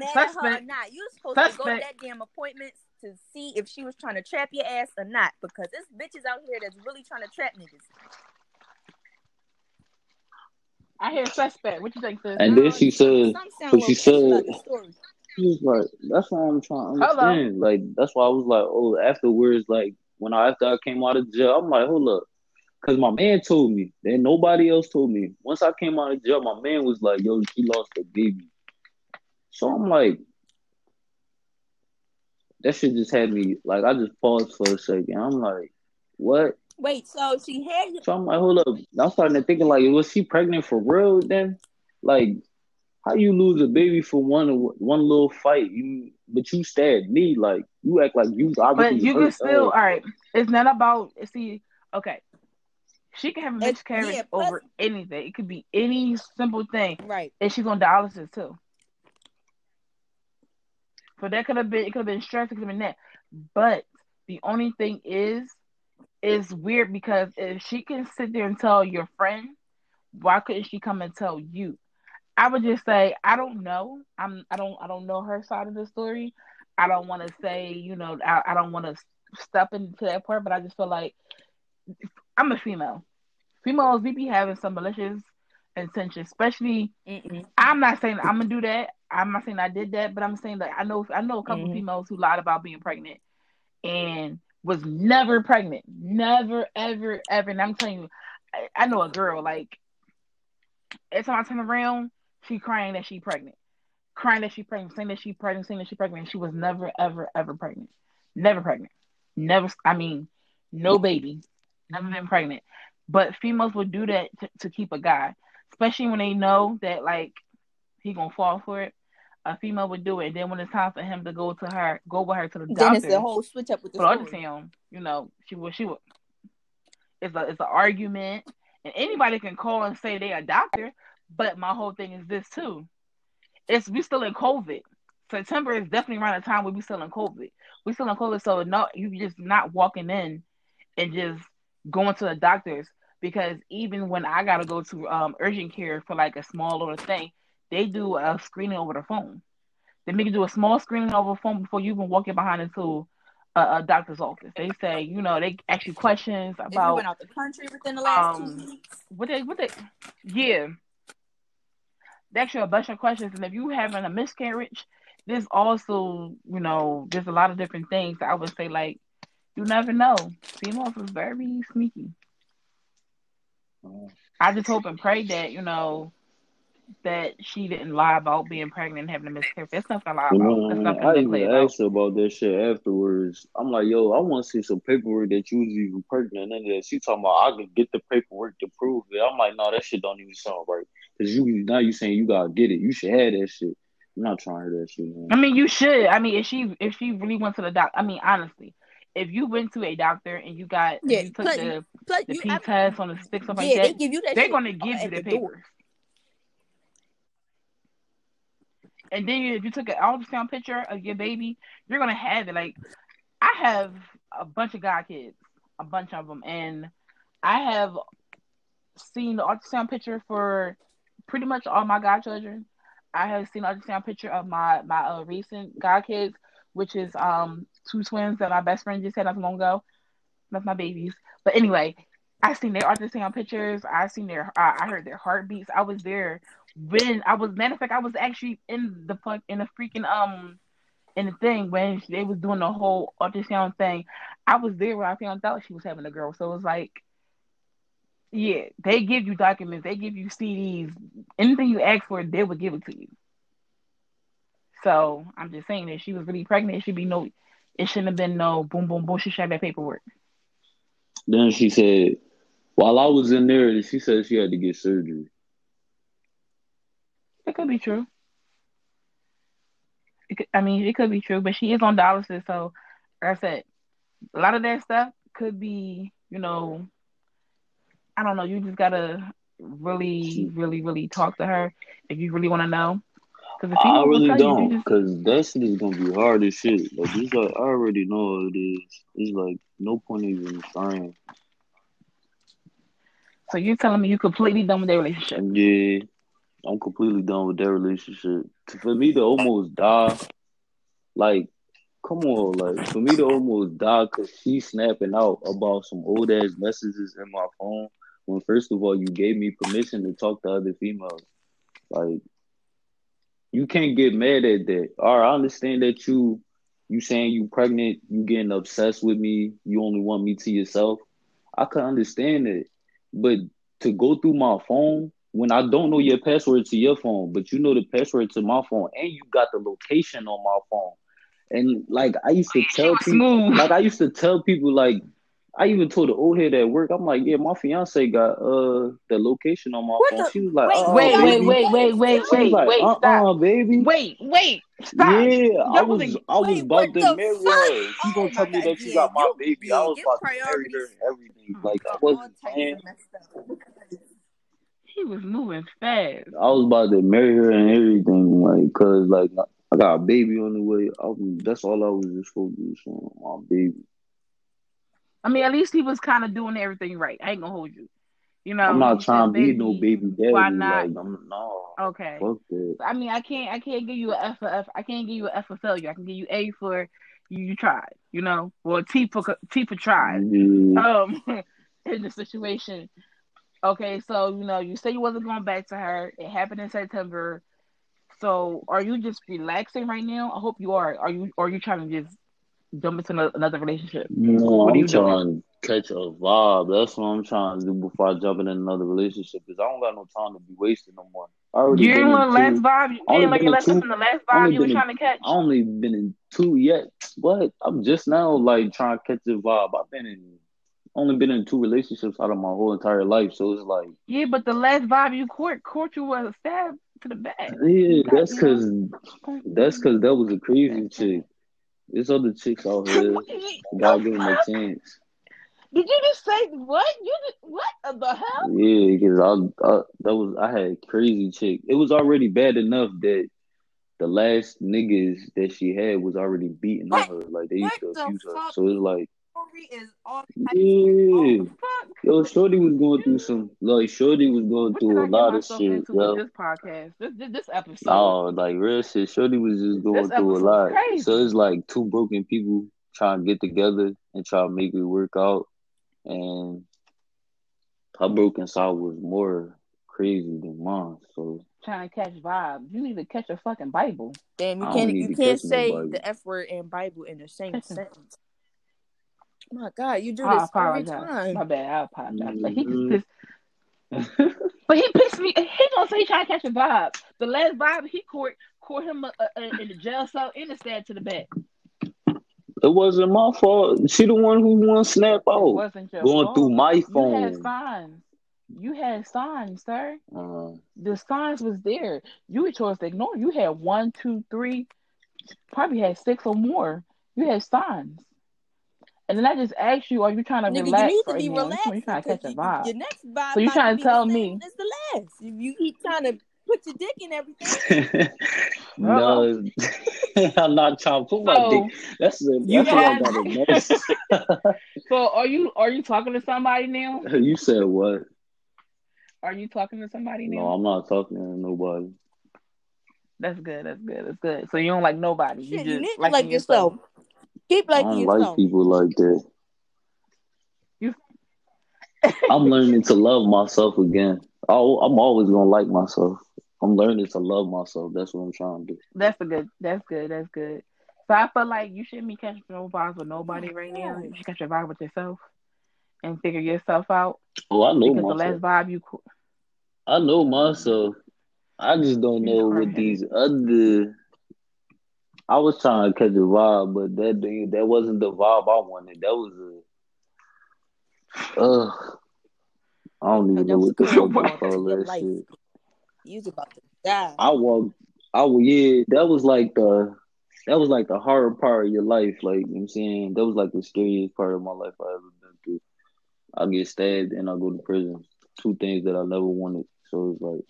mad at her or Suspect. not. You supposed to go to that damn appointment to see if she was trying to trap your ass or not. Because there's bitches out here that's really trying to trap niggas. I hear suspect. What you think, sis? And then she said, Some sound but she little fishy about said- the story. She was like, that's what I'm trying to Hello. understand. Like, that's why I was like, oh, afterwards, like, when I, after I came out of jail, I'm like, hold up. Because my man told me, then nobody else told me. Once I came out of jail, my man was like, yo, she lost a baby. So I'm like, that shit just had me, like, I just paused for a second. I'm like, what? Wait, so she had you. So I'm like, hold up. I'm starting to thinking, like, was she pregnant for real then? Like, how you lose a baby for one one little fight? You but you stabbed me, like you act like you But obviously you can hurt still, all her. It's not about see. Okay, she can have a It's- miscarriage yeah, over anything. It could be any simple thing, right. and she's on dialysis too. So that could have been. It could have been stress. It could have been that. But the only thing is, is weird because if she can sit there and tell your friend, why couldn't she come and tell you? I would just say I don't know. I'm I don't I don't know her side of the story. I don't want to say you know I, I don't want to step into that part, but I just feel like I'm a female. Females we be having some malicious intentions, especially. Mm-mm. I'm not saying I'm gonna do that. I'm not saying I did that, but I'm saying that I know I know a couple Mhm. females who lied about being pregnant and was never pregnant, never ever ever. And I'm telling you, I, I know a girl like every time I turn around, she crying that she pregnant, crying that she pregnant, saying that she pregnant, saying that she pregnant. She was never ever ever pregnant, never pregnant, never. I mean, no baby, never been pregnant. But females would do that to, to keep a guy, especially when they know that like he gonna fall for it. A female would do it, and then when it's time for him to go to her, go with her to the Then doctor it's the whole switch up with the for ultrasound, you know, she will she will it's a it's an argument and anybody can call and say they a doctor, but my whole thing is this too. It's we still in COVID. September is definitely around the time where we still in COVID. We still in COVID, so no you just not walking in and just going to the doctors because even when I gotta go to um urgent care for like a small little thing, they do a screening over the phone. They make you do a small screening over the phone before you even walk in behind into a, a doctor's office. They say, you know, they ask you questions If you about went out the country within the last um, two weeks, what they what they yeah. They ask you a bunch of questions and if you having a miscarriage, there's also, you know, there's a lot of different things I would say like you never know. Females is very sneaky. I just hope and pray that, you know, that she didn't lie about being pregnant and having a miscarriage. That's nothing to lie You about. know, That's nothing I to even play about. asked her about that shit afterwards. I'm like, yo, I want to see some paperwork that you was even pregnant. And then she talking about I could get the paperwork to prove it. I'm like, no, that shit don't even sound right. Cause you now you saying you gotta get it. You should have that shit. I'm not trying that shit, man. I mean, you should. I mean, if she if she really went to the doc, I mean, honestly, if you went to a doctor and you got Yeah, you took plus- the plus the you, P I- test on the stick stuff like yeah, they give you that they're shit gonna give at you the the door. And then if you took an ultrasound picture of your baby, you're gonna have it. Like I have a bunch of god kids, a bunch of them, and I have seen the ultrasound picture for pretty much all my godchildren. I have seen an ultrasound picture of my my uh, recent god kids, which is um two twins that my best friend just had not long ago. That's my babies. But anyway, I seen their ultrasound pictures. I seen their I, I heard their heartbeats. I was there when I was matter of fact I was actually in the fuck in the freaking um in the thing when they was doing the whole ultrasound thing. I was there when I found out she was having a girl. So it was like yeah, they give you documents, they give you CDs, anything you ask for, they would give it to you. So I'm just saying that she was really pregnant. It should be no, it shouldn't have been no boom, boom, boom. She should have that paperwork. Then she said, while I was in there, she said she had to get surgery. It could be true. It could, I mean, it could be true, but she is on dialysis, so like I said, a lot of that stuff could be, you know, I don't know. You just gotta really, really, really talk to her if you really want to know. Because I really don't, because that shit is gonna be hard as shit. Like it's like I already know it is. It's like no point even trying. So you're telling me you completely done with their relationship? Yeah, I'm completely done with their relationship. For me to almost die, like, come on, like for me to almost die because she's snapping out about some old ass messages in my phone. When first of all, you gave me permission to talk to other females. Like, you can't get mad at that. All right, I understand that you, you saying you pregnant, you getting obsessed with me, you only want me to yourself. I can understand it, but to go through my phone when I don't know your password to your phone, but you know the password to my phone, and you got the location on my phone. And like I used to tell people, Smooth. like I used to tell people, like I even told the old head at work, I'm like, yeah, my fiance got uh the location on my What phone. the- she was like, wait, oh, Wait, wait, wait, wait, wait, wait, like, wait, uh, stop. baby. Wait, wait, stop. Yeah, I was a- I was about to marry her. She Oh gonna tell me that she got my you- baby. yeah, I was about to marry her and everything. Like I wasn't types playing. of messed up. because- He was moving fast. I was about to marry her and everything, like, cause like I got a baby on the way. I that's all I was just focused on, my baby. I mean, at least he was kind of doing everything right. I ain't gonna hold you. You know, I'm not trying to be no baby daddy. why not? Like I'm no, Okay. fuck that. I mean, I can't. I can't give you a F for F. I can't give you a F for failure. I can give you A for you. You tried. You know, well, T for T for tried. Yeah. Um, in the situation. Okay, so you know, you say you wasn't going back to her. It happened in September. So, are you just relaxing right now? I hope you are. Are you? Or are you trying to just jump into another relationship? No, What I'm you doing? trying to catch a vibe. That's what I'm trying to do before I jump in another relationship. Cause I don't got no time to be wasting no more. I already You been ain't in learn last two. vibe. You only ain't learn been your in lesson two- from the last only vibe you were been in- trying to catch. I only been in two yet. What? I'm just now like trying to catch the vibe. I've been in only been in two relationships out of my whole entire life. So it's like, Yeah, but the last vibe you court court you was a stab to the back. yeah, got- that's you cause that's cause that was a crazy chick. There's other chicks out here. God give them a chance. Did you just say what? You just, what the hell? Yeah, because I, I that was I had a crazy chick. It was already bad enough that the last niggas that she had was already beating on her. Like they used to What abuse her. So it's like, Story is all yeah. Fuck. Yo, Shorty was going through some like Shorty was going What through I a get lot of shit. into Yo. this podcast? This this, this episode. Oh, like real shit. Shorty was just going This through a lot. crazy. So it's like two broken people trying to get together and try to make it work out. And her broken side was more crazy than mine. So Trying to catch vibes. You need to catch a fucking Bible. Damn, you can't you can't say nobody. the F word and Bible in the same sentence. My God, you do I this every apologize. time. My bad. I apologize. Like he just pissed. But he pissed me. He gonna say he trying to catch a vibe. The last vibe he caught caught him uh, uh, in the jail cell in the stab to the back. it wasn't my fault. She the one who won snap It out. wasn't your Going fault. through my phone. You had signs. You had signs, sir. Uh, The signs was there. You chose to ignore. You had one, two, three, probably had six or more. You had signs. And then I just asked you, are you trying to Nigga, relax you need to right be now? You relaxing trying to catch a because vibe. your next vibe So you might trying to tell me- same as the last. If you keep trying to put your dick in everything, no, I'm not trying to put my So dick. That's a, you that's what I had- got a so are you are you talking to somebody now? you said what? Are you talking to somebody now? No, I'm not talking to nobody. That's good. That's good. That's good. So you don't like nobody. shit, you you just need to liking like yourself. Keep I don't yourself. like people like that. You- I'm learning to love myself again. I, I'm always gonna like myself. I'm learning to love myself. That's what I'm trying to do. That's a good. That's good. That's good. So I feel like you shouldn't be catching no vibes with nobody right now. You should catch a vibe with yourself and figure yourself out. Oh, I know Because the myself. last vibe you, I know myself. I just don't know what these other. I was trying to catch a vibe, but that thing- that wasn't the vibe I wanted. That was a. Ugh. I don't even know what the fuck to call that life. shit. You was about to die. I walked. I wa- yeah. That was like the. That was like the hard part of your life. Like you know what I'm saying, that was like the scariest part of my life I ever been through. I get stabbed and I go to prison. Two things that I never wanted. So it's like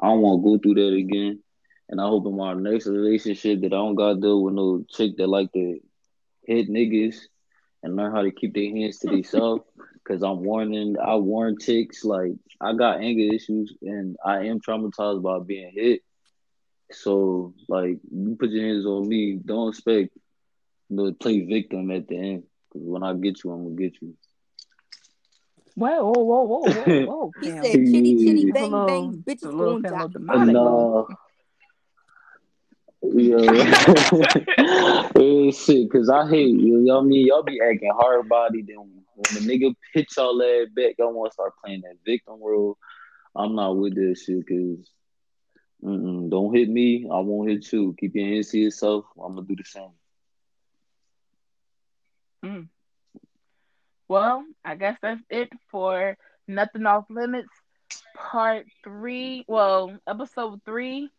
I don't want to go through that again. And I hope in my next relationship that I don't got to deal with no chick that like to hit niggas and learn how to keep their hands to themselves. Cause I'm warning, I warn ticks. Like I got anger issues, and I am traumatized by being hit. So like, you put your hands on me. Don't expect to play victim at the end. Cause when I get you, I'm gonna get you. Whoa, whoa, whoa, whoa, whoa, whoa. He Cam. said, "Chitty chitty Yeah. bang Little- bang, bitches gonna sound die." of demonic. No. Yeah. yeah, shit, cause I hate you. Y'all mean y'all be acting hard body. Then when the nigga pitch y'all that back, y'all want to start playing that victim role. I'm not with this shit, cause don't hit me. I won't hit you. Keep your hands to yourself. I'm gonna do the same. Hmm. Well, I guess that's it for Nothing Off Limits Part Three. Well, Episode Three.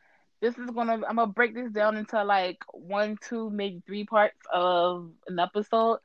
This is gonna. I'm gonna break this down into like one, two, maybe three parts of an episode.